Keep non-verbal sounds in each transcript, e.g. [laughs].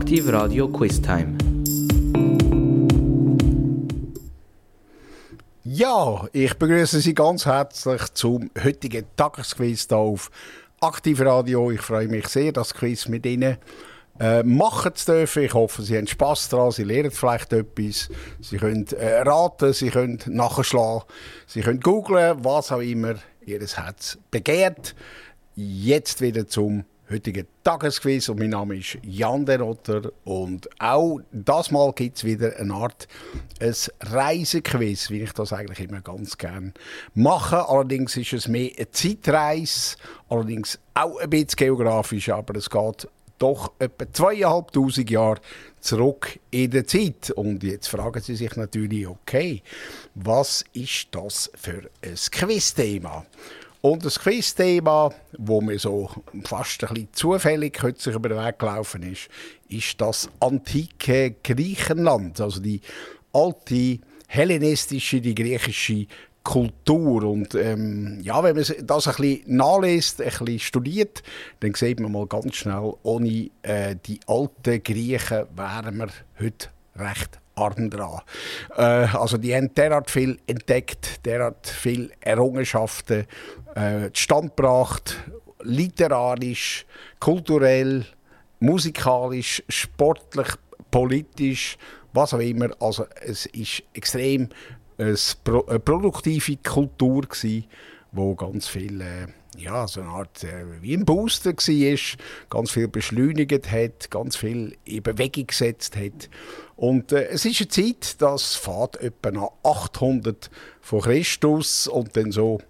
Aktiv Radio Quiz Time. Ja, ich begrüße Sie ganz herzlich zum heutigen Tagesquiz hier auf Aktiv Radio. Ich freue mich sehr, das Quiz mit Ihnen äh, machen zu dürfen. Ich hoffe, Sie haben Spass daran, Sie lernen vielleicht etwas, Sie können äh, raten, Sie können nachschlagen, Sie können googlen, was auch immer Ihr Herz begehrt. Jetzt wieder zum heutigen Tagesquiz und mein Name ist Jan Derotter und auch das Mal gibt es wieder eine Art ein Reisequiz, wie ich das eigentlich immer ganz gerne mache. Allerdings ist es mehr eine Zeitreise, allerdings auch ein bisschen geografisch, aber es geht doch etwa zweieinhalbtausend Jahre zurück in der Zeit. Und jetzt fragen Sie sich natürlich, okay, was ist das für ein Quizthema? Und das Quizthema, wo mir so fast ein bisschen zufällig kürzlich über den Weg gelaufen ist, ist das antike Griechenland, also die alte hellenistische, die griechische Kultur. Und ähm, ja, wenn man das ein bisschen nachliest, ein bisschen studiert, dann sieht man mal ganz schnell, ohne äh, die alten Griechen wären wir heute recht arm dran. Äh, also die haben derart viel entdeckt, derart viel Errungenschaften äh, zustande gebracht, literarisch, kulturell, musikalisch, sportlich, politisch, was auch immer. Also es ist extrem eine produktive Kultur gewesen, wo ganz viel äh, ja, so eine Art äh, wie ein Booster war, ganz viel beschleunigt hat, ganz viel in Bewegung gesetzt hat. Und äh, es ist eine Zeit, das fährt etwa nach 800 vor Christus und dann so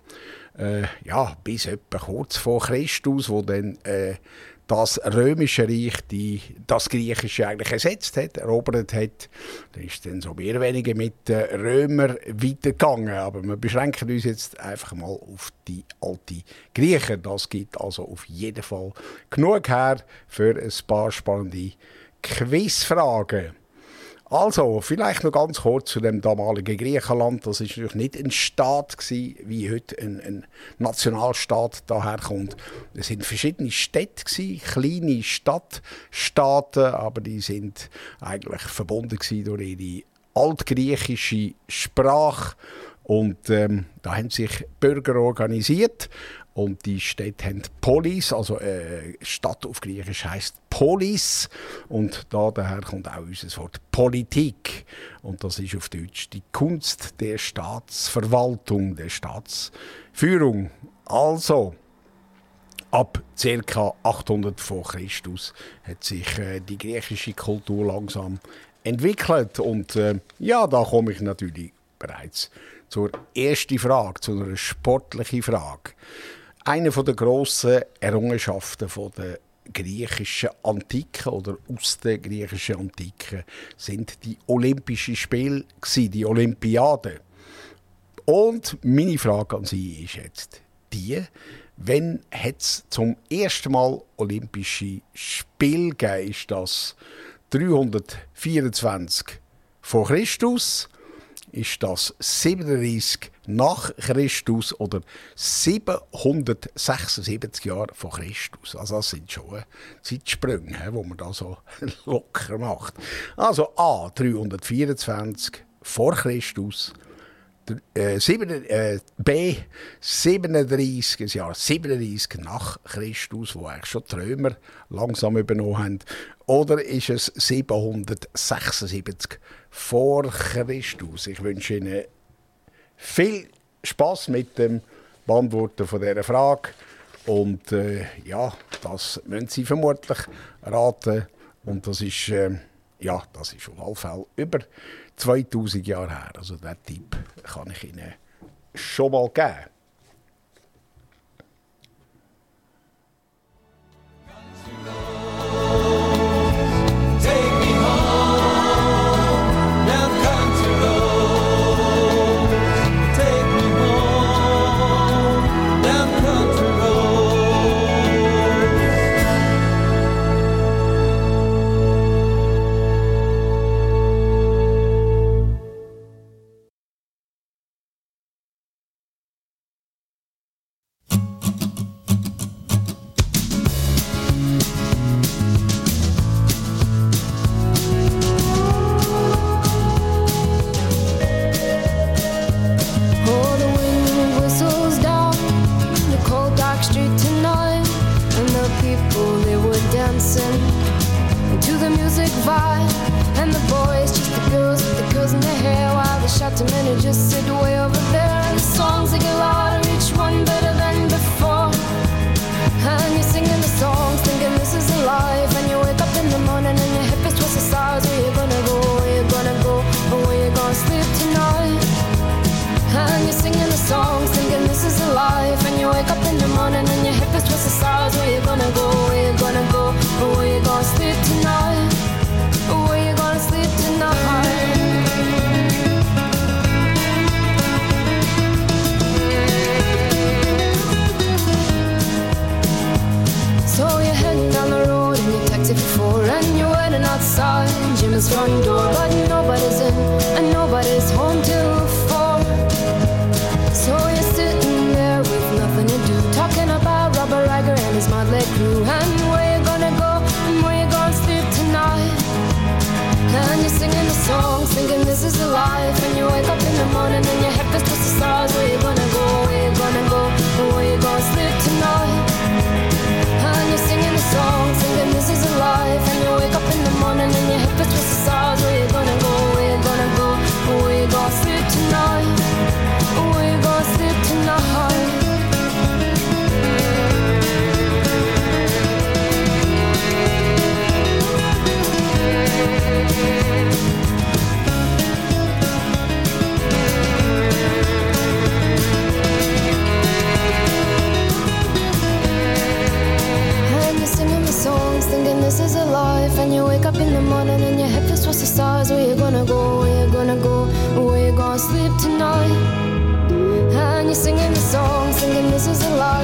äh, ja, bis etwa kurz vor Christus, wo dann äh, das römische Reich die, das griechische eigentlich ersetzt hat, erobert hat. Da ist dann so mehr oder weniger mit den Römern weitergegangen. Aber wir beschränken uns jetzt einfach mal auf die alten Griechen. Das gibt also auf jeden Fall genug her für ein paar spannende Quizfragen. Also, vielleicht noch ganz kurz zu dem damaligen Griechenland. Das ist natürlich nicht ein Staat gewesen, wie heute ein, ein Nationalstaat daherkommt. Es sind verschiedene Städte gewesen, kleine Stadtstaaten, aber die sind eigentlich verbunden durch ihre altgriechische Sprache. Und ähm, da haben sich Bürger organisiert und die Städte haben Polis, also äh, Stadt auf Griechisch heißt Polis. Und da daher kommt auch unser Wort Politik. Und das ist auf Deutsch die Kunst der Staatsverwaltung, der Staatsführung. Also, ab ca. 800 vor Christus hat sich äh, die griechische Kultur langsam entwickelt. Und äh, ja, da komme ich natürlich bereits zur ersten Frage, zu einer sportlichen Frage. Eine der grossen Errungenschaften der griechischen Antike oder aus der griechischen Antike sind die Olympischen Spiele, die Olympiade. Und meine Frage an Sie ist jetzt die, wenn es zum ersten Mal Olympische Spiele gegeben? Ist das 324 vor Christus? Ist das 37 nach Christus oder 776 Jahre vor Christus. Also das sind schon Zeitsprünge, wo man da so [laughs] locker macht. Also A 324 vor Christus, äh, 7, äh, B 37, das Jahr 37 nach Christus, wo eigentlich schon die langsam übernommen haben. Oder ist es 776 vor Christus? Ich wünsche Ihnen viel Spaß mit dem Beantworten von dieser Frage. Und äh, ja, das müssen Sie vermutlich raten. Und das ist, äh, ja, das ist auf alle Fälle über 2000 Jahre her. Also diesen Tipp kann ich Ihnen schon mal geben. Ganz genau. One door. in the morning and your head feels towards the stars. Where you gonna go? Where you gonna go? Where you gonna sleep tonight? And you're singing the song, singing this is a lie.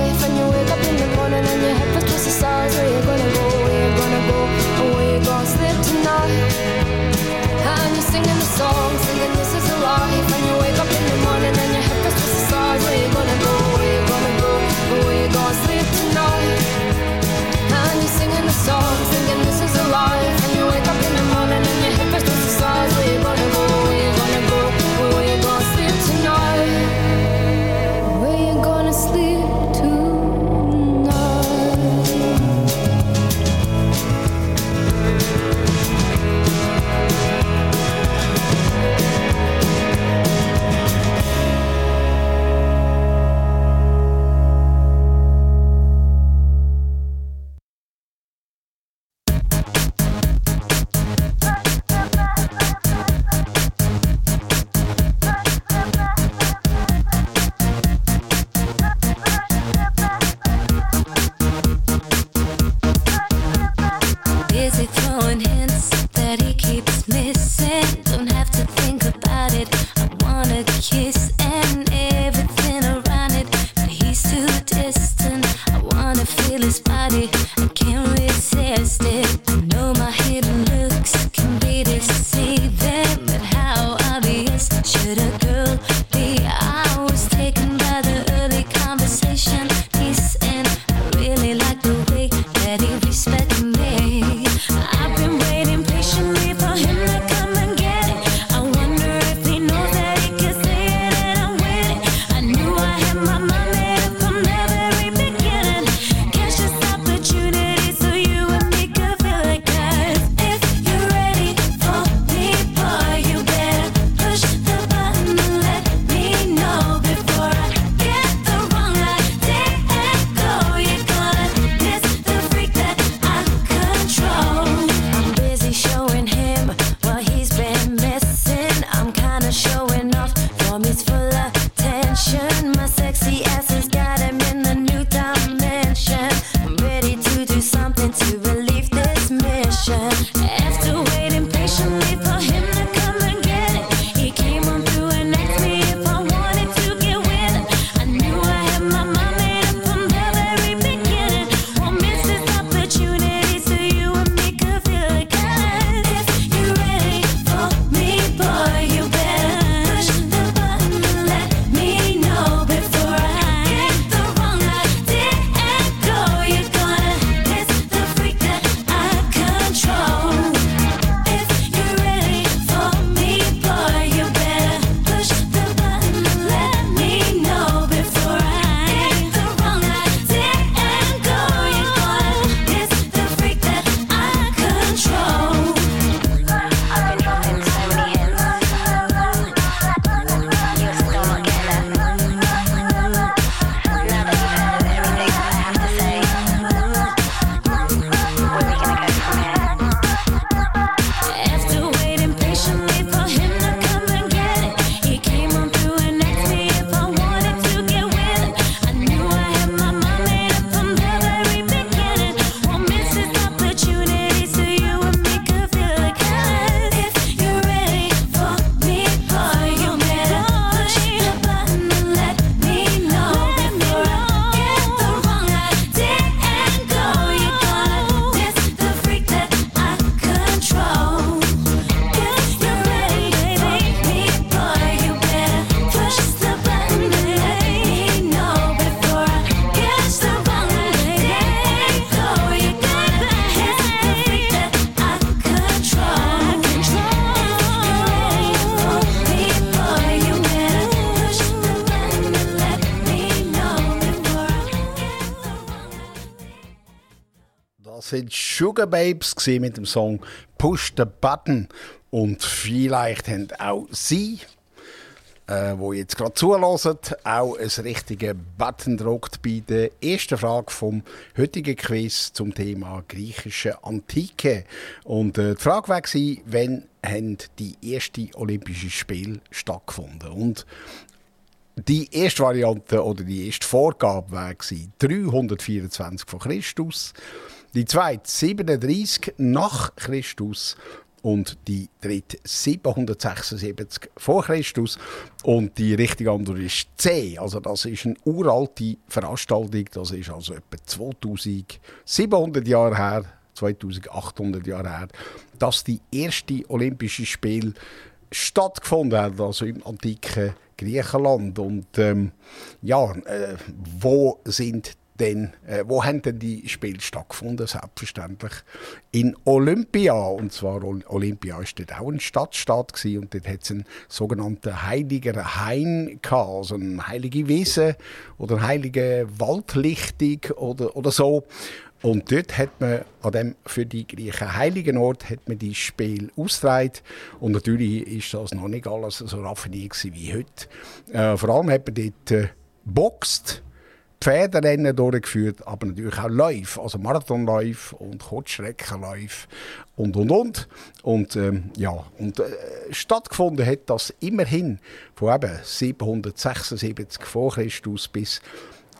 Sind Sugar Babes mit dem Song Push the Button. Und vielleicht haben auch Sie, äh, wo jetzt gerade zulassen, auch ein richtiger Button gedruckt bei der ersten Frage vom heutigen Quiz zum Thema griechische Antike. Und äh, die Frage war, wann haben die ersten Olympischen Spiele stattgefunden? Und die erste Variante oder die erste Vorgabe war 324 vor Christus. Die zweite 37 nach Christus und die dritte 776 vor Christus. Und die richtige Antwort ist C. Also das ist eine uralte Veranstaltung. Das ist also etwa 2700 Jahre her, 2800 Jahre her, dass die erste Olympische Spiele stattgefunden haben, also im antiken Griechenland. Und ähm, ja, äh, wo sind denn, äh, wo haben denn die Spiele stattgefunden? Selbstverständlich in Olympia. Und zwar Olympia ist dort auch ein Stadtstaat gewesen, und dort hat es einen sogenannten heiligen Hain gehabt, also eine heilige Wiese oder eine heilige Waldlichtung oder, oder so. Und dort hat man an dem für die Griechen heiligen Ort hat man die Spiel ausgetragen. Und natürlich ist das noch nicht alles so raffiniert wie heute. Äh, vor allem hat man dort äh, boxt, Pferderennen durchgeführt, aber natürlich auch Läufe, also Marathonläufe und Kurzstreckenläufe und und und. Und ähm, ja, und äh, stattgefunden hat das immerhin von eben 776 vor Christus bis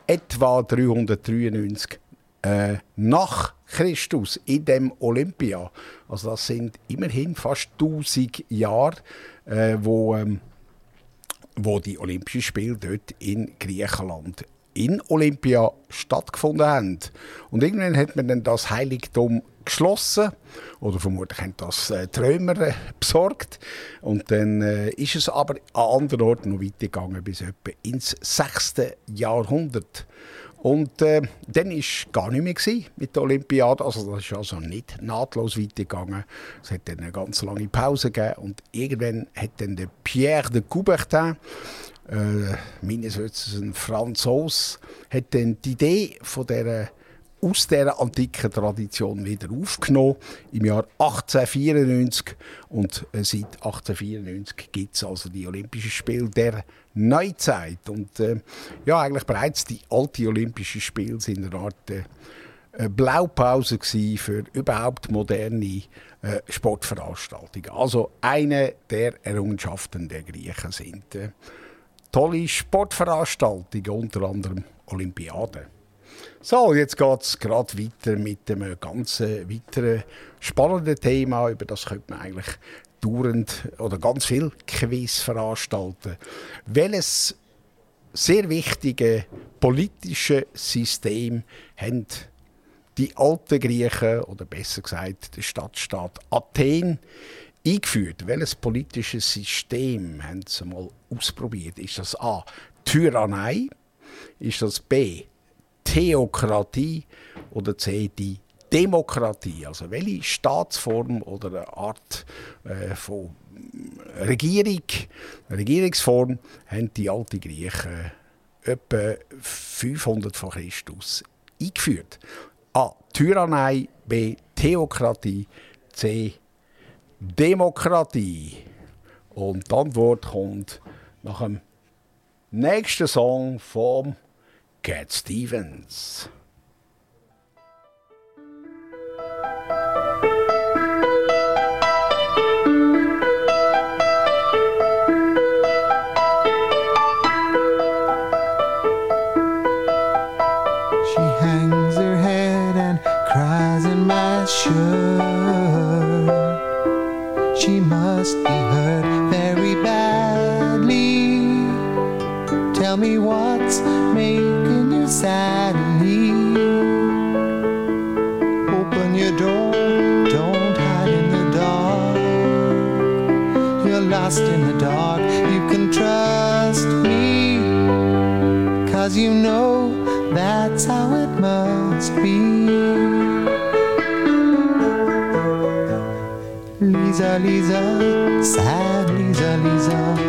etwa 393 äh, nach Christus in dem Olympia. Also das sind immerhin fast 1000 Jahre, äh, wo, ähm, wo die Olympischen Spiele dort in Griechenland in Olympia stattgefunden haben. Und irgendwann hat man dann das Heiligtum geschlossen oder vermutlich haben das äh, die Römer äh, besorgt und dann äh, ist es aber an anderen Orten noch weitergegangen bis etwa ins 6. Jahrhundert. Und äh, dann war es gar nicht mehr mit der Olympiade. Also das ist also nicht nahtlos weitergegangen. Es hat dann eine ganz lange Pause gegeben. Und irgendwann hat dann der Pierre de Coubertin, äh, meines Wissens ein Franzose, hat dann die Idee von dieser aus dieser antiken Tradition wieder aufgenommen im Jahr 1894 und äh, seit 1894 gibt es also die Olympischen Spiele der Neuzeit. Und äh, ja eigentlich bereits die alten Olympischen Spiele sind eine Art äh, Blaupause für überhaupt moderne äh, Sportveranstaltungen. Also eine der Errungenschaften der Griechen sind äh, tolle Sportveranstaltungen, unter anderem Olympiaden. So, jetzt geht es gerade weiter mit ganz äh, weiteren spannenden Thema. Über das könnte man eigentlich dauernd oder ganz viel Quiz veranstalten. Welches sehr wichtige politische System haben die alten Griechen oder besser gesagt der Stadtstaat Athen eingeführt? Welches politische System haben sie mal ausprobiert? Ist das A. Tyrannei? Ist das B. Theokratie oder C. Die Demokratie? Also welche Staatsform oder Art äh, von Regierung, Regierungsform haben die alten Griechen etwa 500 vor Christus eingeführt? A. Tyrannei, B. Theokratie, C. Demokratie. Und die Antwort kommt nach dem nächsten Song von Cat Stevens. Must be hurt very badly. Tell me what's making you sadly. Open your door, don't hide in the dark. You're lost in the dark, you can trust me. Cause you know that's how it must be. Lisa, Lisa, sad Lisa, Lisa.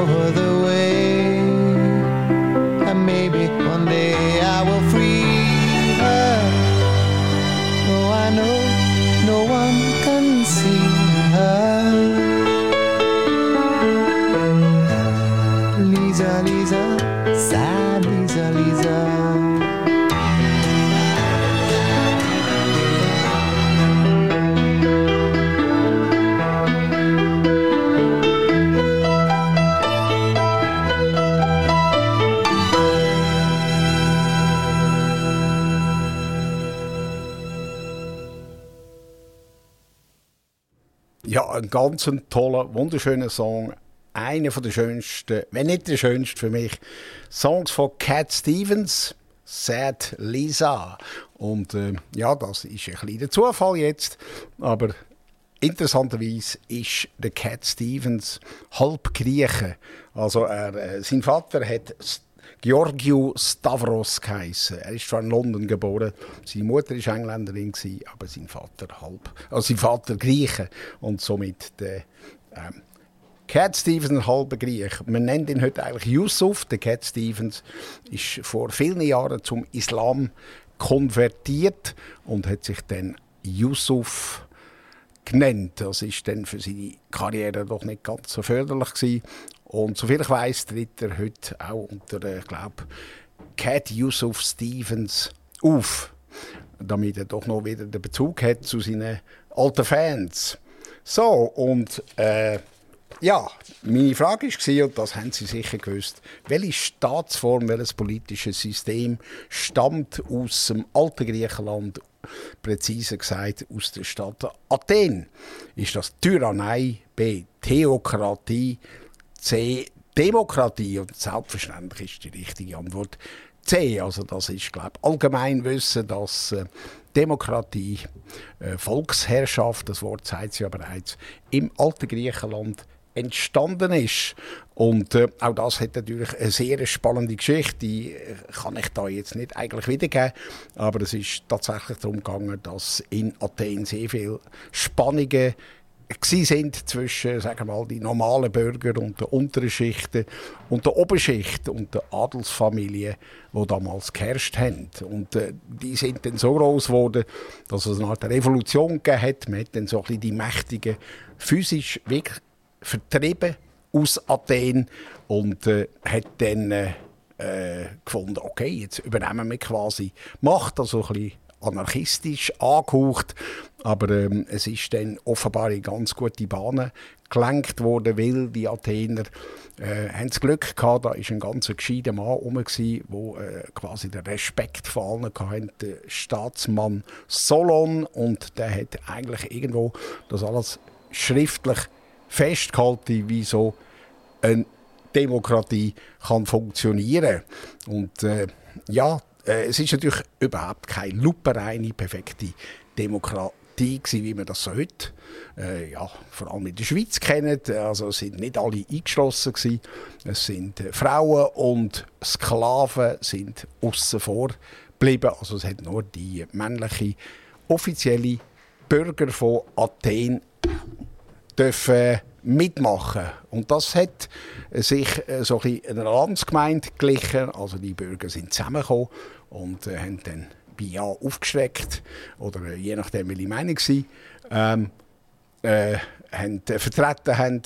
Oh. Ganz toller, wunderschöner Song. Einer der schönsten, wenn nicht der schönste für mich, Songs von Cat Stevens, Sad Lisa. Und äh, ja, das ist ein kleiner Zufall jetzt, aber interessanterweise ist der Cat Stevens halb Grieche. Also er, äh, sein Vater hat Georgiou Stavros geheißen. Er ist zwar in London geboren, seine Mutter war Engländerin, aber sein Vater halb, also sein Vater Grieche und somit der ähm, Cat Stevens, ein halber Griech. Man nennt ihn heute eigentlich Yusuf. Der Cat Stevens ist vor vielen Jahren zum Islam konvertiert und hat sich dann Yusuf genannt. Das ist dann für seine Karriere doch nicht ganz so förderlich gewesen. Und soviel ich weiß, tritt er heute auch unter, ich glaube, Cat Yusuf Stevens auf, damit er doch noch wieder den Bezug hat zu seinen alten Fans. So, und äh, ja, meine Frage war, und das haben Sie sicher gewusst, welche Staatsform, welches politische System stammt aus dem alten Griechenland, präzise gesagt aus der Stadt Athen? Ist das Tyrannei, B. Theokratie, C. Demokratie? Und selbstverständlich ist die richtige Antwort C. Also das ist, glaube ich, Allgemeinwissen, dass äh, Demokratie, äh, Volksherrschaft, das Wort sagt sie ja bereits, im alten Griechenland entstanden ist. Und äh, auch das hat natürlich eine sehr spannende Geschichte. Die äh, kann ich da jetzt nicht eigentlich wiedergeben. Aber es ist tatsächlich darum gegangen, dass in Athen sehr viele Spannungen sind zwischen sagen mal die normalen Bürger und der unteren Schichten und der Oberschicht und der Adelsfamilie, wo damals geherrscht haben. Und äh, die sind dann so groß geworden, dass es eine Art Revolution gegeben hat. Man hat dann so ein bisschen die Mächtigen physisch wirklich vertrieben aus Athen und äh, hat dann äh, äh, gefunden, okay, jetzt übernehmen wir quasi Macht, also ein bisschen anarchistisch angehaucht. Aber ähm, es ist dann offenbar in ganz gute Bahnen gelenkt worden, weil die Athener äh, haben das Glück gehabt, da war ein ganz gescheiter Mann rum, der äh, quasi den Respekt vor allen hatte, der Staatsmann Solon. Und der hat eigentlich irgendwo das alles schriftlich festgehalten, wie so eine Demokratie kann funktionieren Und äh, ja, es ist natürlich überhaupt keine lupereine, perfekte Demokratie gewesen, wie man das so heute äh, ja, vor allem in der Schweiz kennen. Also es sind nicht alle eingeschlossen gewesen. Es sind äh, Frauen und Sklaven sind außen vor geblieben. Also es hat nur die männliche offizielle Bürger von Athen dürfen mitmachen. Und das hat sich äh, so ein einer Landsgemeinde glichen. Also die Bürger sind zusammengekommen und äh, haben dann bei Ja aufgeschreckt oder äh, je nachdem, welche Meinung sie ähm, äh, haben, äh, vertreten haben.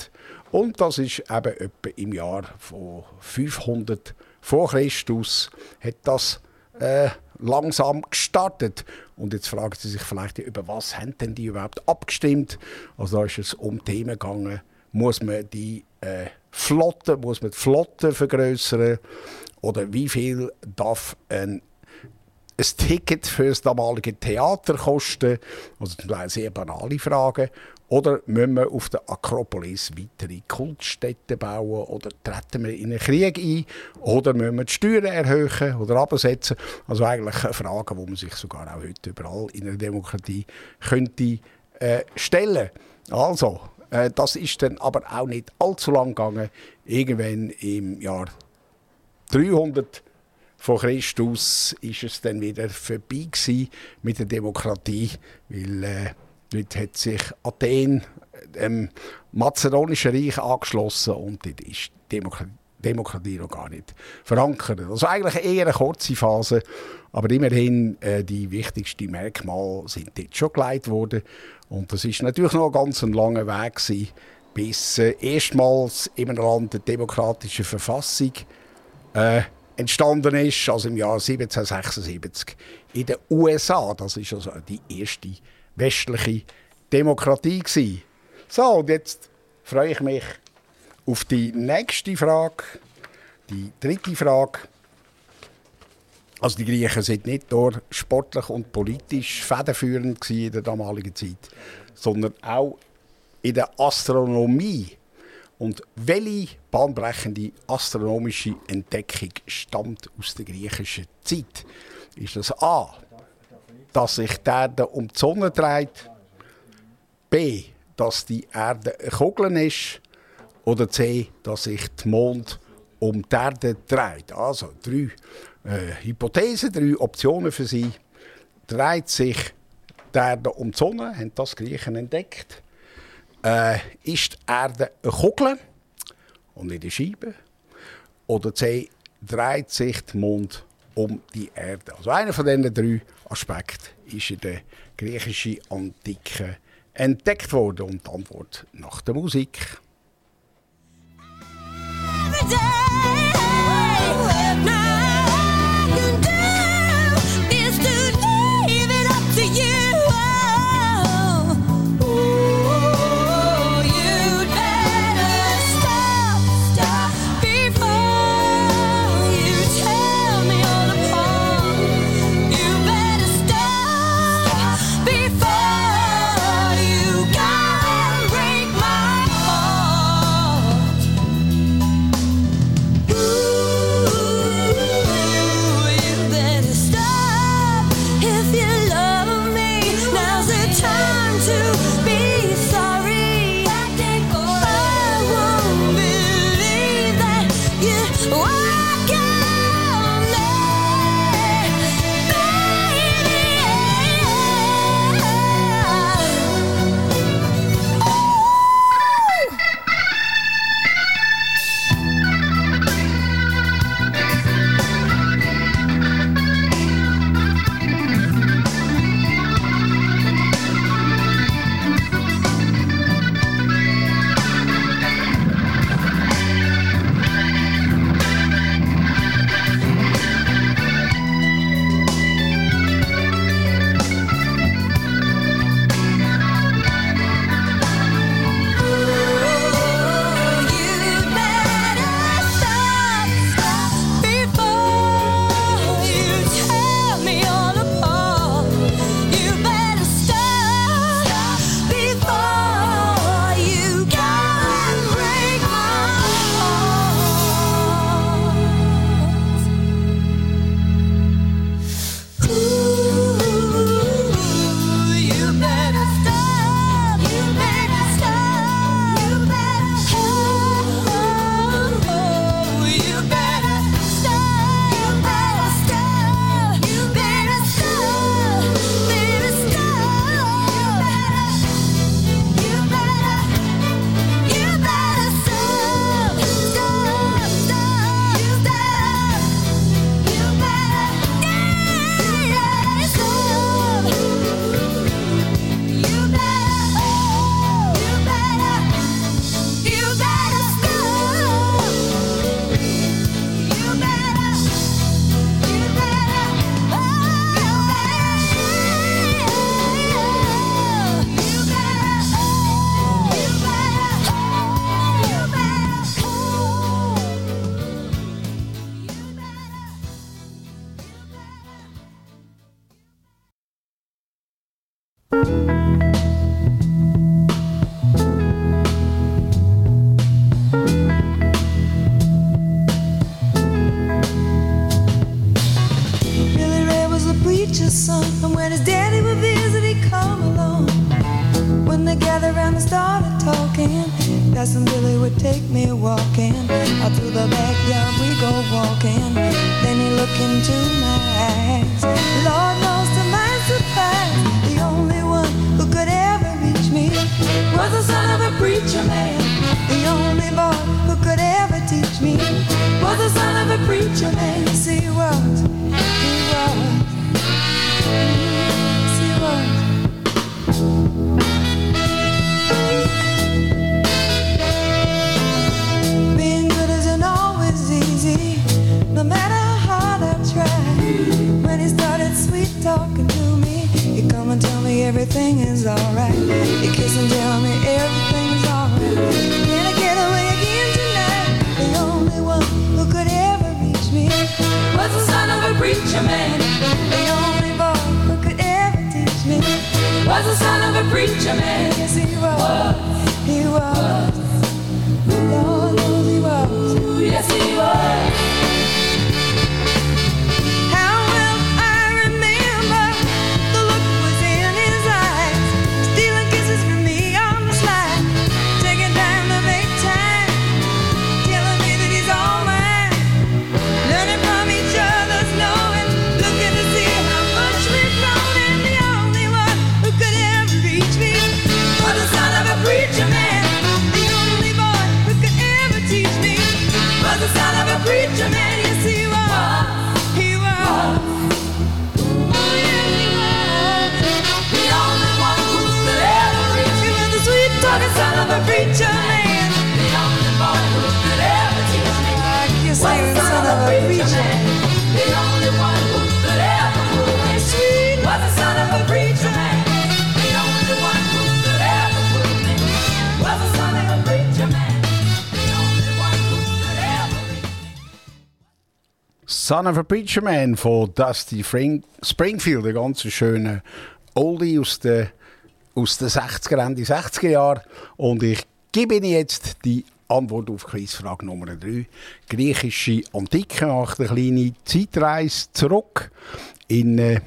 Und das ist eben etwa im Jahr von 500 vor Christus hat das äh, langsam gestartet. Und jetzt fragen Sie sich vielleicht, über was haben denn die überhaupt abgestimmt? Also da ist es um Themen gegangen, muss man die äh, Flotte, muss man die Flotte vergrößern oder wie viel darf ein ein Ticket für das damalige Theater kosten? Also zum sehr banale Fragen. Oder müssen wir auf der Akropolis weitere Kultstätten bauen? Oder treten wir in einen Krieg ein? Oder müssen wir die Steuern erhöhen oder absetzen? Also eigentlich Fragen, die man sich sogar auch heute überall in einer Demokratie könnte äh, stellen. Also, äh, das ist dann aber auch nicht allzu lang gegangen. Irgendwann im Jahr 300 vor Christus ist es dann wieder vorbei mit der Demokratie, weil äh, Dort hat sich Athen dem Mazedonischen Reich angeschlossen und dort ist Demokratie, Demokratie noch gar nicht verankert. Also eigentlich eher eine kurze Phase, aber immerhin äh, die wichtigsten Merkmale sind dort schon geleitet worden. Und das ist natürlich noch ein ganz langer Weg gewesen, bis äh, erstmals einem Land eine demokratische Verfassung äh, entstanden ist, also im Jahr 1776 in den USA. Das ist also die erste westliche Demokratie gewesen. So, und jetzt freue ich mich auf die nächste Frage, die dritte Frage. Also die Griechen sind nicht nur sportlich und politisch federführend in der damaligen Zeit, sondern auch in der Astronomie. Und welche bahnbrechende astronomische Entdeckung stammt aus der griechischen Zeit? Ist das A, dass sich die Erde um die Sonne dreht. B, dass die Erde eine Kugel ist. Oder C, dass sich der Mond um die Erde dreht. Also drei äh, Hypothesen, drei Optionen für Sie. Dreht sich die Erde um die Sonne, haben das Griechen entdeckt. Äh, ist die Erde eine Kugel und nicht eine Scheibe? Oder C, dreht sich der Mond um die Erde. Also einer von diesen drei Aspekten ist in der griechischen Antike entdeckt worden und die Antwort nach der Musik. Son of a Preacher Man von Dusty Springfield, ein ganz schöner Oldie aus den, aus den 60er, Ende 60er Jahren. Und ich gebe Ihnen jetzt die Antwort auf Quizfrage Nummer 3. Griechische Antike macht eine kleine Zeitreise zurück in, äh,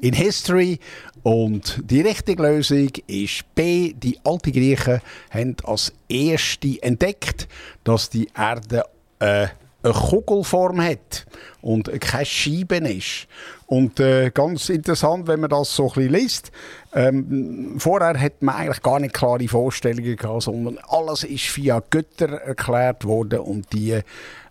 in History. Und die richtige Lösung ist B. Die alten Griechen haben als erste entdeckt, dass die Erde äh, eine Kugelform hat und keine Scheiben ist. Und äh, ganz interessant, wenn man das so ein bisschen liest, ähm, vorher hat man eigentlich gar nicht klare Vorstellungen gehabt, sondern alles ist via Götter erklärt worden und die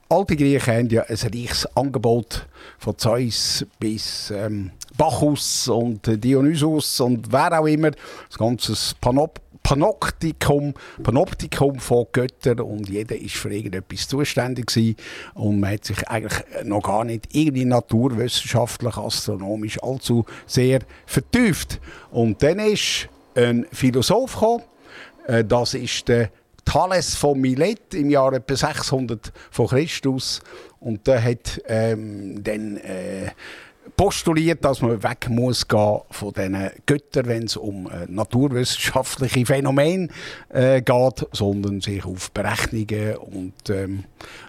alte Griechen haben ja ein reiches Angebot von Zeus bis ähm, Bacchus und Dionysus und wer auch immer, das ganze Panop Panoptikum, Panoptikum von Göttern und jeder ist für irgendetwas zuständig gewesen. und man hat sich eigentlich noch gar nicht irgendwie naturwissenschaftlich, astronomisch allzu sehr vertieft. Und dann ist ein Philosoph gekommen, äh, das ist der Thales von Milet im Jahr etwa 600 vor Christus und der hat ähm, dann äh, postuliert, dass man weg muss gehen von diesen Göttern, wenn es um äh, naturwissenschaftliche Phänomene äh, geht, sondern sich auf Berechnungen und ähm,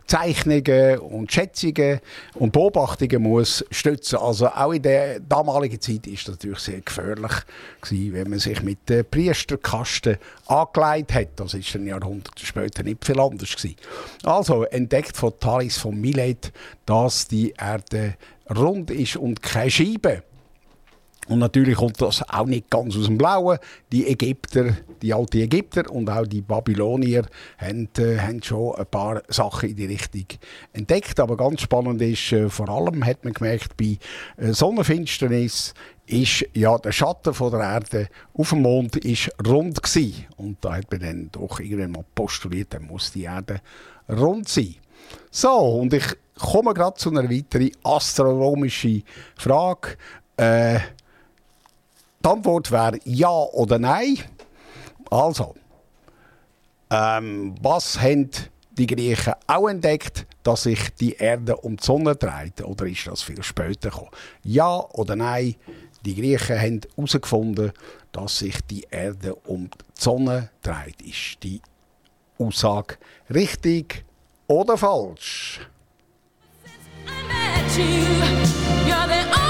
Zeichnungen und Schätzungen und Beobachtungen muss stützen. Also auch in der damaligen Zeit ist das natürlich sehr gefährlich gewesen, wenn man sich mit den Priesterkasten angelegt hat. Das ist dann Jahrhunderte später nicht viel anders gewesen. Also entdeckt von Thales von Milet, dass die Erde rund ist und keine Scheibe. Und natürlich kommt das auch nicht ganz aus dem Blauen. Die Ägypter, die alten Ägypter und auch die Babylonier haben, äh, haben schon ein paar Sachen in die Richtung entdeckt. Aber ganz spannend ist, äh, vor allem hat man gemerkt, bei äh, Sonnenfinsternis ist ja der Schatten von der Erde auf dem Mond ist rund gewesen. Und da hat man dann doch irgendwann mal postuliert, dann muss die Erde rund sein. So, und ich kommen wir gerade zu einer weiteren astronomischen Frage. Äh, die Antwort wäre ja oder nein. Also, ähm, was haben die Griechen auch entdeckt, dass sich die Erde um die Sonne dreht? Oder ist das viel später gekommen? Ja oder nein? Die Griechen haben herausgefunden, dass sich die Erde um die Sonne dreht. Ist die Aussage richtig oder falsch? I met you. You're the only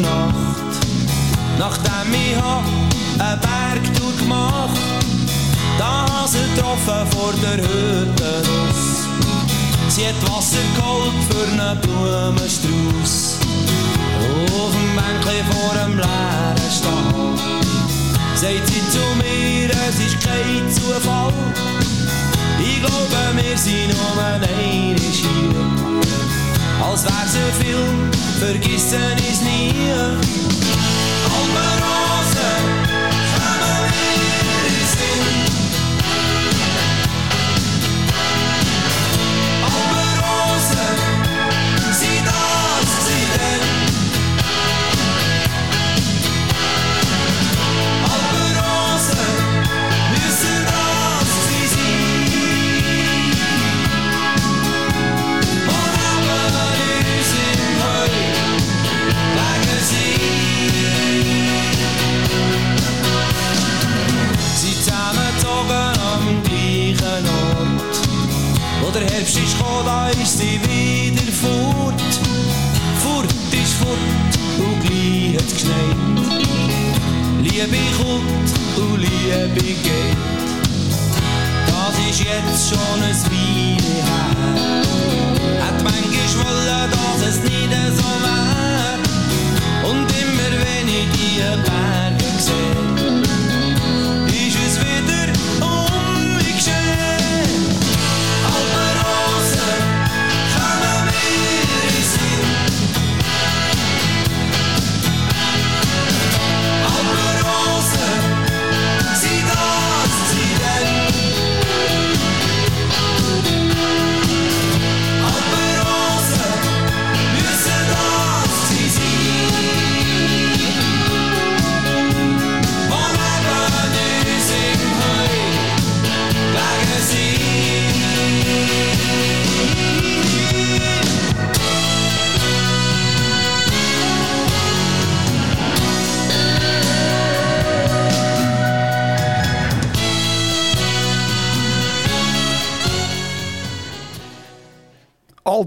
Nacht. Nachdem ich einen Bergtour gemacht da hat sie getroffen vor der Hütte raus. Sie hat Wasser geholt für einen Blumenstrauß. Auf dem Bänkchen vor einem leeren Stall sagt sie zu mir, es ist kein Zufall. Ich glaube, wir sind nur einmal hier. als waar ze viel, vergissen is niet. ist sie wieder fort. Fort ist fort und gleich hat's geschneit. Liebe kommt und Liebe geht. Das ist jetzt schon ein Weile her. Hat manchmal wollen, dass es nicht so wär. Und immer wenn ich die Berge sehe,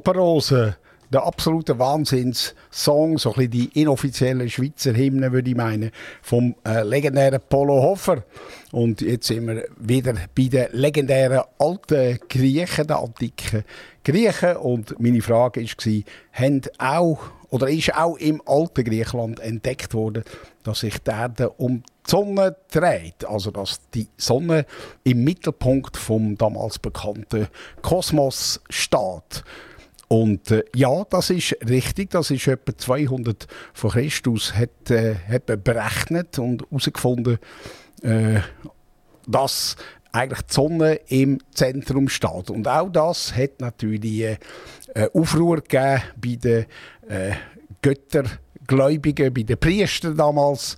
Operose, der absolute Wahnsinns-Song, so ein bisschen die inoffizielle Schweizer Hymne, würde ich meinen, vom äh, legendären Polo Hofer. Und jetzt sind wir wieder bei den legendären alten Griechen, den antiken Griechen. Und meine Frage war, haben auch oder ist auch im alten Griechenland entdeckt worden, dass sich die Erde um die Sonne dreht, also dass die Sonne im Mittelpunkt vom damals bekannten Kosmos steht. Und äh, ja, das ist richtig. Das ist etwa 200 vor Christus hat, äh, hat man berechnet und herausgefunden, äh, dass eigentlich die Sonne im Zentrum steht. Und auch das hat natürlich äh, Aufruhr gegeben bei den äh, Göttergläubigen, bei den Priestern damals.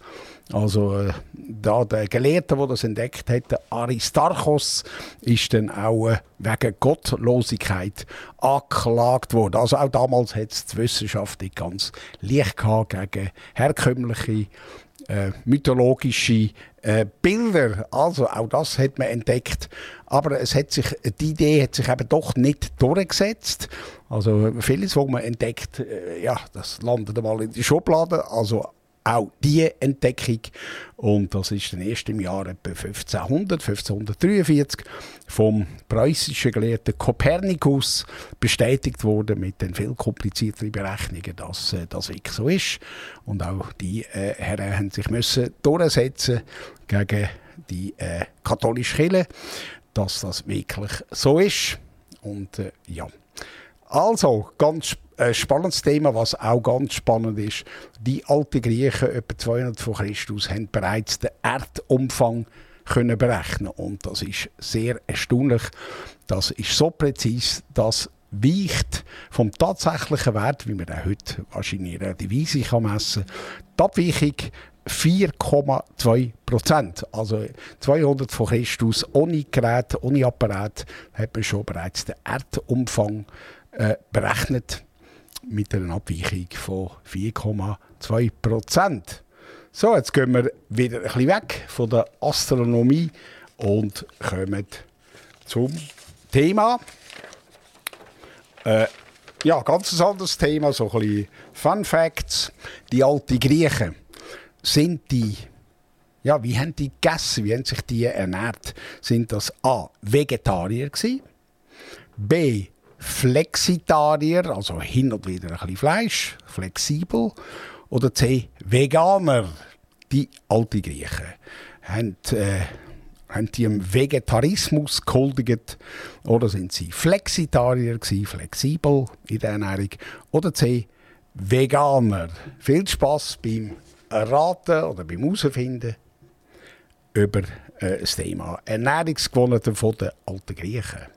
Also äh, da der Gelehrte, der das entdeckt hat, Aristarchos, ist dann auch äh, wegen Gottlosigkeit angeklagt worden. Also auch damals hat es die Wissenschaft nicht ganz leicht gehabt gegen herkömmliche äh, mythologische äh, Bilder. Also auch das hat man entdeckt. Aber es hat sich, die Idee hat sich eben doch nicht durchgesetzt. Also vieles, was man entdeckt, äh, ja, das landet mal in die Schublade. Also auch diese Entdeckung. Und das ist dann erst im Jahr etwa 1500, 1543 vom preußischen Gelehrten Kopernikus bestätigt worden mit den viel komplizierteren Berechnungen, dass äh, das wirklich so ist. Und auch die äh, Herren haben sich müssen durchsetzen gegen die äh, katholische Kirche, dass das wirklich so ist. Und äh, ja. Also, ganz ein spannendes Thema, was auch ganz spannend ist. Die alten Griechen, etwa 200 vor Christus, haben bereits den Erdumfang können berechnen und das ist sehr erstaunlich. Das ist so präzise, dass weicht vom tatsächlichen Wert, wie man heute wahrscheinlich relativ easy kann messen die Abweichung 4,2 Prozent. Also 200 vor Christus ohne Gerät, ohne Apparat hat man schon bereits den Erdumfang äh, berechnet mit einer Abweichung von 4,2 Prozent. So, jetzt gehen wir wieder ein bisschen weg von der Astronomie und kommen zum Thema. Äh, ja, ganz anderes Thema, so ein bisschen Fun Facts. Die alten Griechen sind die, ja, wie haben die gegessen, wie haben sich die ernährt? Sind das A. Vegetarier gewesen? B. Flexitarier, also hin und wieder ein bisschen Fleisch, flexibel. Oder C. Veganer, die alten Griechen. Haben, äh, haben die im Vegetarismus gehuldigt? Oder sind sie Flexitarier gewesen, flexibel in der Ernährung? Oder C. Veganer. Viel Spaß beim Erraten oder beim Herausfinden über äh, das Thema Ernährungsgewohnheiten der alten Griechen.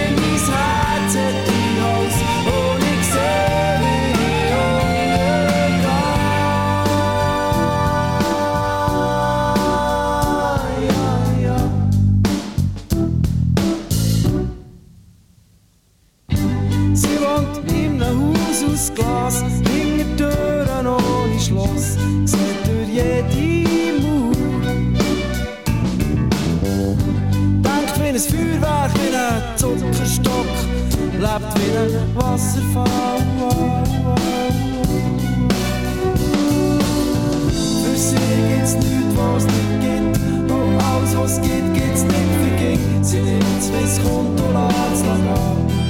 Aus Glas, hinter Türen ohne Schloss, sieht durch jede Mauer. Denkt wie ein Feuerwerk, wie ein Zuckerstock, lebt wie ein Wasserfall. Für sie gibt's nichts, was nicht gibt, und alles, was gibt, gibt's nicht für ging. Sie nimmt's, wie's kommt und gehen.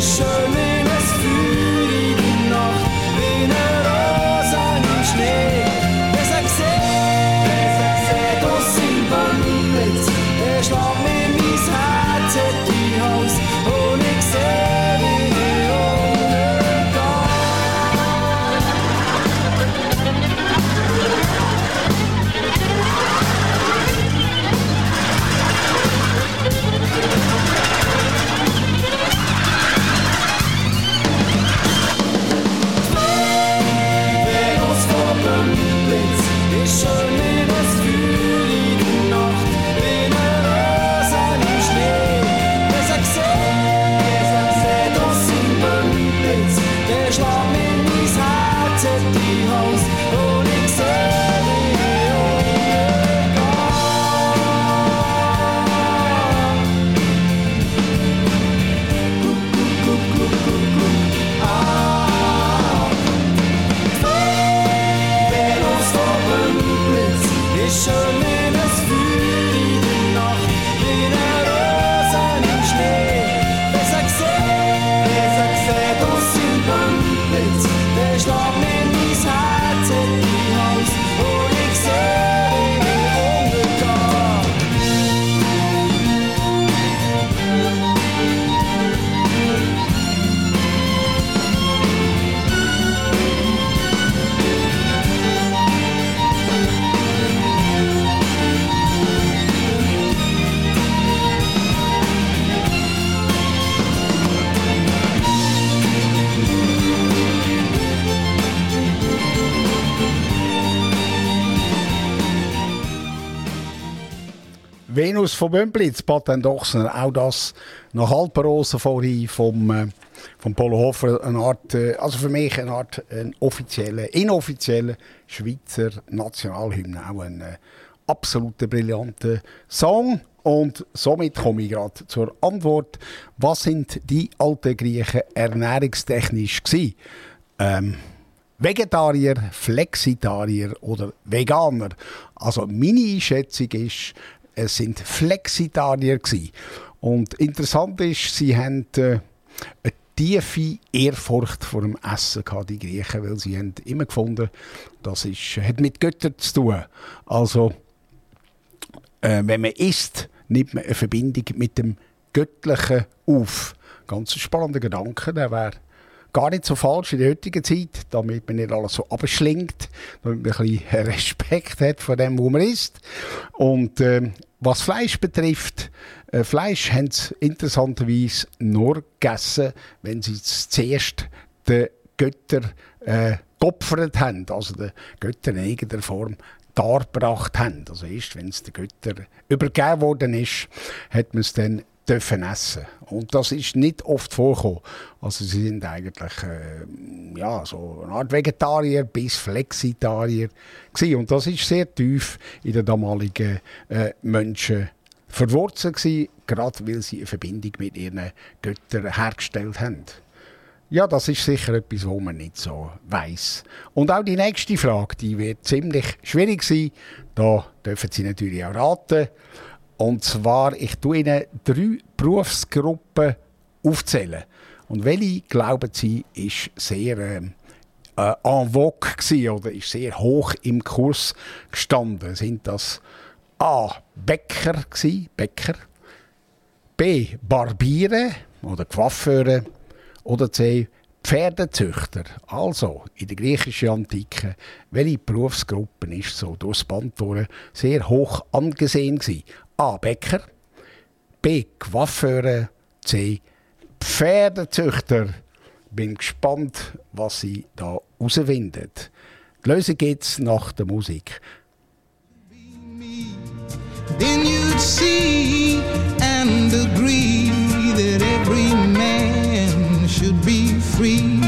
schöne von Bümplitz, Patent Ochsner, auch das nach Alpenrosen vorhin vom, äh, vom Polo Hofer, eine Art, also für mich eine Art ein offizieller, inoffizieller Schweizer Nationalhymne, auch ein äh, absolut brillanter Song. Und somit komme ich gerade zur Antwort. Was sind die alten Griechen ernährungstechnisch gewesen? Ähm, Vegetarier, Flexitarier oder Veganer. Also meine Einschätzung ist, es sind Flexitarier gewesen. Und interessant ist, sie haben äh, eine tiefe Ehrfurcht vor dem Essen gehabt, die Griechen, weil sie haben immer gefunden, das ist, hat mit Göttern zu tun. Also äh, wenn man isst, nimmt man eine Verbindung mit dem Göttlichen auf. Ganz spannender Gedanke, der wäre gar nicht so falsch in der heutigen Zeit, damit man nicht alles so abschlingt, damit man ein bisschen [laughs] Respekt hat vor dem, wo man isst. Und äh, was Fleisch betrifft, äh, Fleisch haben sie interessanterweise nur gegessen, wenn sie zuerst den Göttern äh, geopfert haben, also den Göttern in irgendeiner Form dargebracht haben. Also erst, wenn es den Göttern übergeben worden ist, hat man es dann dürfen essen. Und das ist nicht oft vorgekommen. Also sie sind eigentlich äh, ja, so eine Art Vegetarier bis Flexitarier gewesen. Und das ist sehr tief in den damaligen äh, Menschen verwurzelt gewesen, gerade weil sie eine Verbindung mit ihren Göttern hergestellt haben. Ja, das ist sicher etwas, wo man nicht so weiß. Und auch die nächste Frage, die wird ziemlich schwierig sein. Da dürfen Sie natürlich auch raten. Und zwar, ich tue Ihnen drei Berufsgruppen aufzählen. Und welche, glauben Sie, ist sehr ähm, äh, en vogue oder ist sehr hoch im Kurs gestanden? Sind das A. Bäcker gewesen, Bäcker, B. Barbiere oder Coiffeure oder C. Pferdezüchter. Also, in der griechischen Antike, welche Berufsgruppen ist so durchs Band durch sehr hoch angesehen gewesen? A. Bäcker, B. Coiffeure, C. Pferdezüchter. Bin gespannt, was sie da herausfinden. Die Lösung gibt's nach der Musik. then you'd see and agree that every man should be free.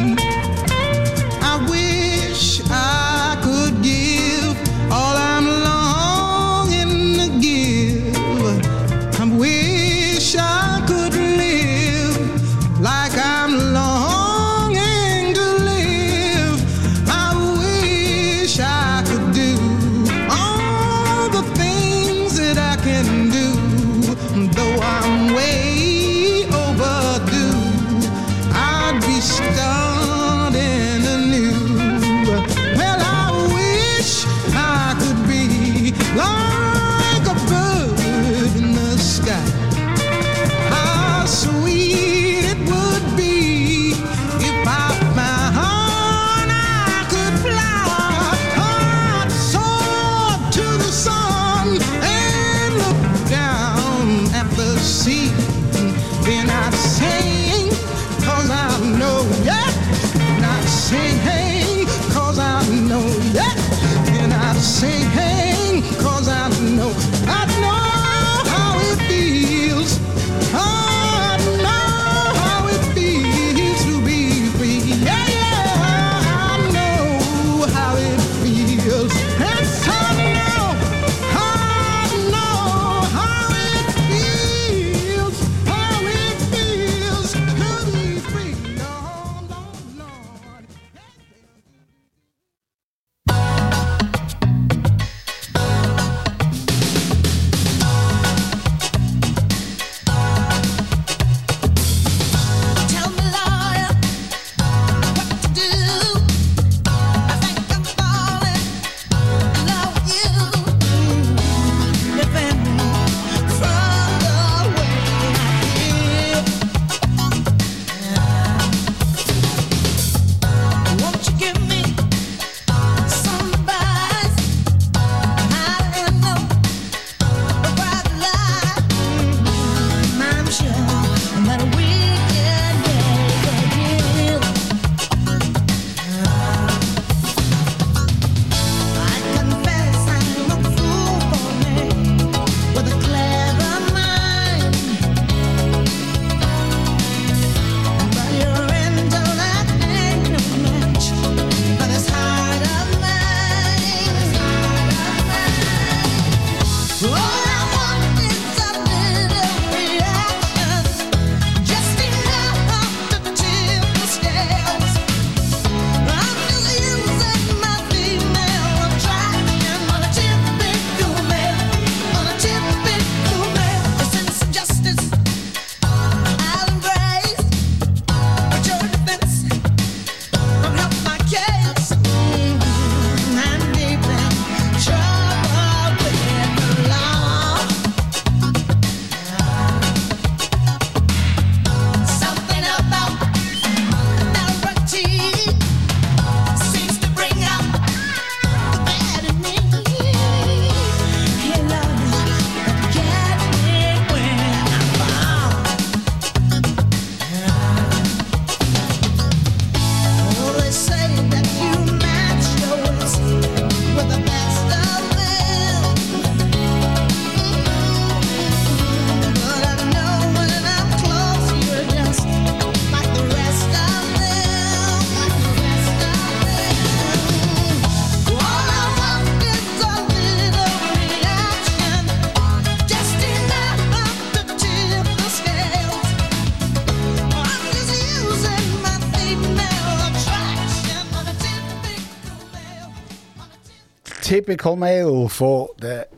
Typical Male von der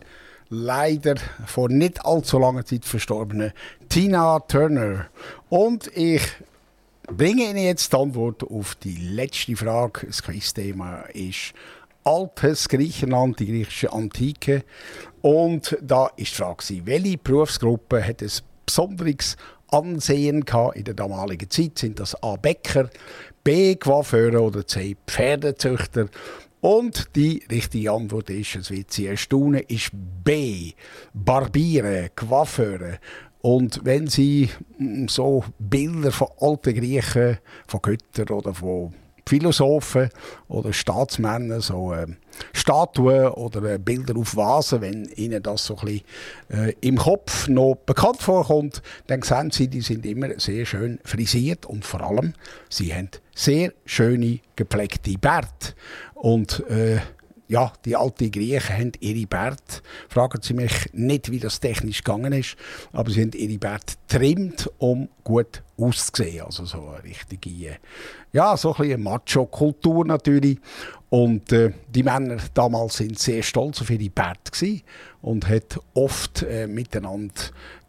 leider vor nicht allzu langer Zeit verstorbenen Tina Turner. Und ich bringe Ihnen jetzt die Antwort auf die letzte Frage. Das Quizthema ist altes Griechenland, die griechische Antike. Und da ist die Frage, welche Berufsgruppe hat ein besonderes Ansehen in der damaligen Zeit? Sind das A. Bäcker, B. Coiffeure oder C. Pferdezüchter? Und die richtige Antwort ist, es wird Sie erstaunen, ist B. Barbiere, Coiffeure. Und wenn Sie mm, so Bilder von alten Griechen, von Göttern oder von Philosophen oder Staatsmännern, so äh, Statuen oder äh, Bilder auf Vasen, wenn Ihnen das so ein bisschen äh, im Kopf noch bekannt vorkommt, dann sehen Sie, die sind immer sehr schön frisiert und vor allem, sie haben sehr schöne gepflegte Bärte. Und äh, ja, die alten Griechen haben ihre Bärte. Fragen Sie mich nicht, wie das technisch gegangen ist, aber sie haben ihre Bärte trimmt, um gut auszusehen. Also so eine richtige, äh, ja, so ein Macho-Kultur natürlich. Und äh, die Männer damals sind sehr stolz auf ihre Bärte und hat oft äh, miteinander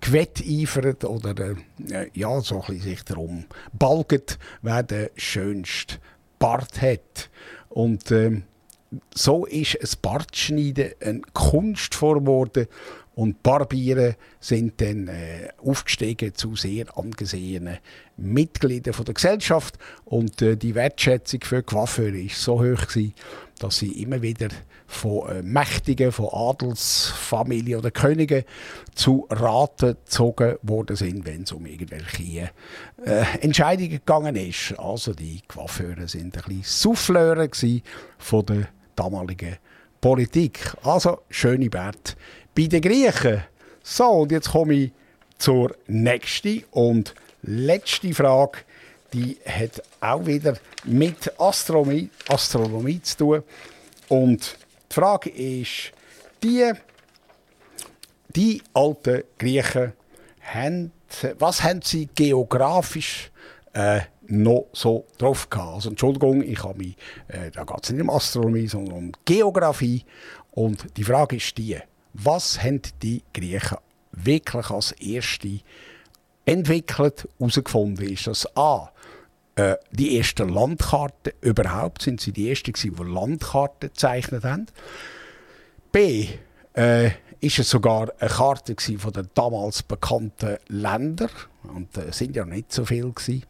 gewetteifert oder äh, ja, so ein sich darum balget, wer den schönsten Bart hat. Und ähm, so ist ein Bartschneiden eine Kunstform geworden und Barbiere sind dann äh, aufgestiegen zu sehr angesehenen Mitgliedern der Gesellschaft und äh, die Wertschätzung für Coiffeure ist so hoch gewesen, dass sie immer wieder von äh, Mächtigen, von Adelsfamilien oder Königen zu Raten gezogen worden sind, wenn es um irgendwelche äh, Entscheidungen gegangen ist. Also die Coiffeure sind ein bisschen Souffleure von der damaligen Politik. Also schöne Bärte bei den Griechen. So, und jetzt komme ich zur nächsten und letzten Frage. Die hat auch wieder mit Astronomie, Astronomie zu tun. Und die Frage ist, die, die alten Griechen, haben, was haben sie geografisch äh, noch so drauf gehabt. Also Entschuldigung, ich habe mich, äh, da geht es nicht um Astronomie, sondern um Geografie. Und die Frage ist die, was haben die Griechen wirklich als erste entwickelt, herausgefunden? Ist das A, äh, die ersten Landkarten überhaupt? Sind sie die ersten, die Landkarten gezeichnet haben? B, äh, ist es sogar eine Karte von den damals bekannten Ländern? Und es äh, sind ja nicht so viele gewesen.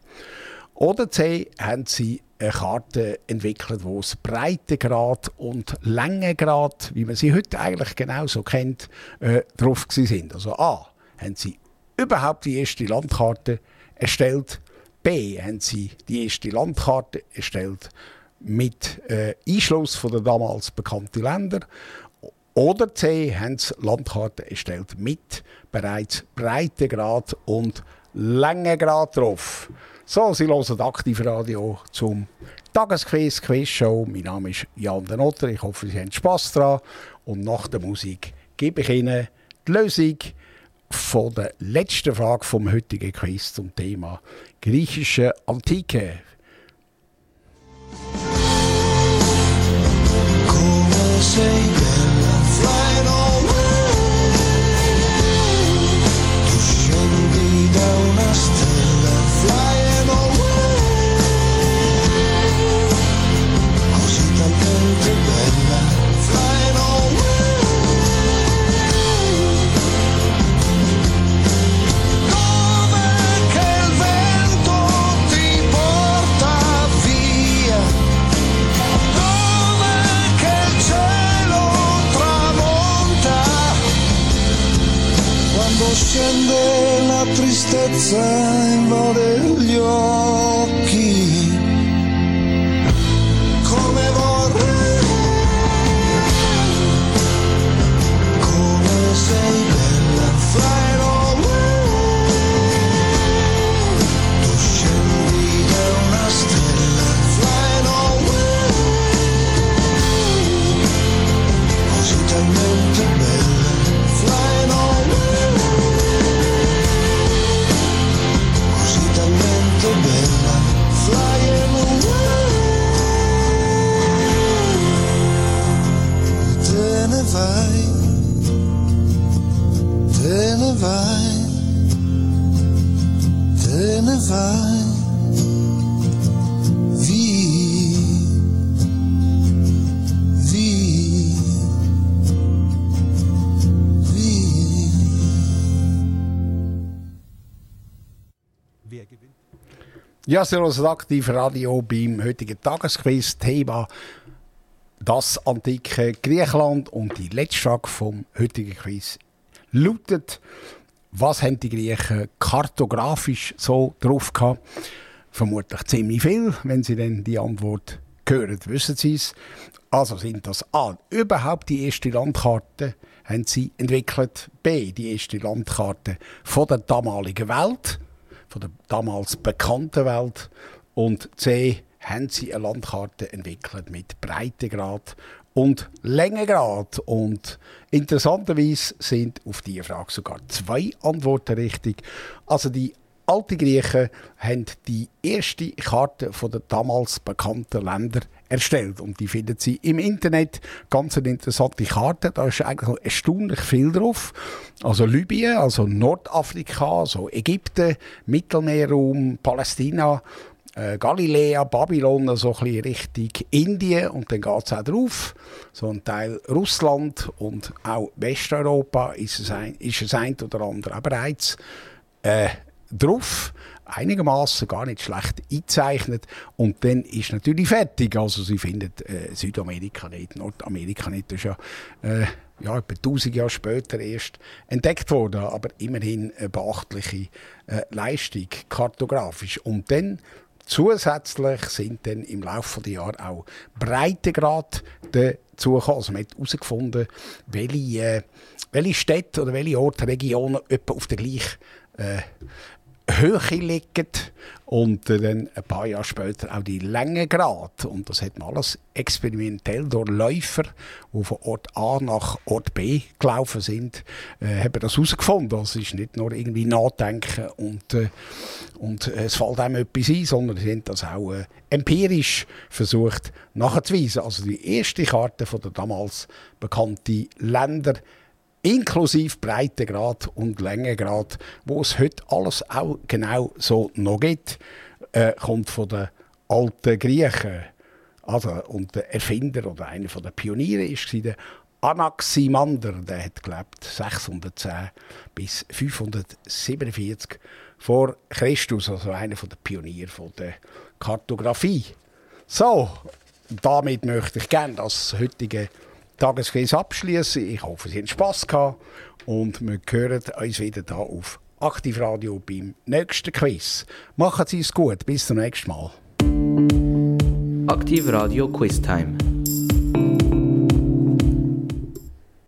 Oder C, haben sie eine Karte entwickelt, wo es Breitegrad und Längegrad, wie man sie heute eigentlich genauso kennt, äh, drauf sind. Also A, haben sie überhaupt die erste Landkarte erstellt. B, haben sie die erste Landkarte erstellt mit äh, Einschluss von den damals bekannten Ländern. Oder C, haben sie Landkarten erstellt mit bereits Breitegrad und Längegrad drauf. So, Sie hören Aktivradio zum Tagesquiz, Quizshow. Mein Name ist Jan den Otter. Ich hoffe, Sie haben Spass daran. Und nach der Musik gebe ich Ihnen die Lösung von der letzten Frage vom heutigen Quiz zum Thema griechische Antike. Come sign for this. Ja, Sie hören aktiv Radio beim heutigen Tagesquiz. Thema das antike Griechenland und die letzte Frage vom heutigen Quiz lautet, was haben die Griechen kartografisch so drauf gehabt? Vermutlich ziemlich viel, wenn Sie dann die Antwort hören, wissen Sie es. Also sind das A, überhaupt die erste Landkarte haben sie entwickelt, B, die erste Landkarte von der damaligen Welt, von der damals bekannten Welt und C, haben sie eine Landkarte entwickelt mit Breitegrad und Längegrad. Und interessanterweise sind auf diese Frage sogar zwei Antworten richtig. Also die alte Griechen haben die erste Karte der damals bekannten Länder erstellt und die finden Sie im Internet. Ganz eine interessante Karte, da ist eigentlich erstaunlich viel drauf. Also Libyen, also Nordafrika, also Ägypten, Mittelmeerraum, Palästina, äh, Galiläa, Babylon, so ein bisschen Richtung Indien und dann geht es auch drauf. So ein Teil Russland und auch Westeuropa ist es ein, ist es ein oder andere auch bereits äh, drauf. Einigermaßen gar nicht schlecht eingezeichnet. Und dann ist natürlich fertig. Also sie findet äh, Südamerika nicht, Nordamerika nicht. Das ist ja, äh, ja etwa 1000 Jahre später erst entdeckt worden. Aber immerhin eine beachtliche äh, Leistung, kartografisch. Und dann Zusätzlich sind dann im Laufe der Jahre auch Breitengrad dazugekommen. Also man hat herausgefunden, welche, äh, welche Städte oder welche Orte, Regionen etwa auf der gleichen äh, Höhe liegen und dann ein paar Jahre später auch die Längegrad. Und das hat man alles experimentell durch Läufer, die von Ort A nach Ort B gelaufen sind, äh, haben das herausgefunden. Es ist nicht nur irgendwie nachdenken und, äh, und äh, es fällt einem etwas ein, sondern sie haben das auch äh, empirisch versucht nachzuweisen. Also die erste Karte von der damals bekannten Länder inklusive Breitengrad und Längegrad, wo es heute alles auch genau so noch gibt, äh, kommt von den alten Griechen. Also, und der Erfinder oder einer der Pioniere ist der Anaximander, der hat gelebt 610 bis 547 vor Christus, also einer der Pioniere der Kartografie. So, damit möchte ich gerne das heutige Tagesquiz abschließen. Ich hoffe, Sie haben Spass gehabt und wir hören uns wieder hier auf Aktivradio beim nächsten Quiz. Machen Sie es gut, bis zum nächsten Mal. Aktiv Radio Quiz Time.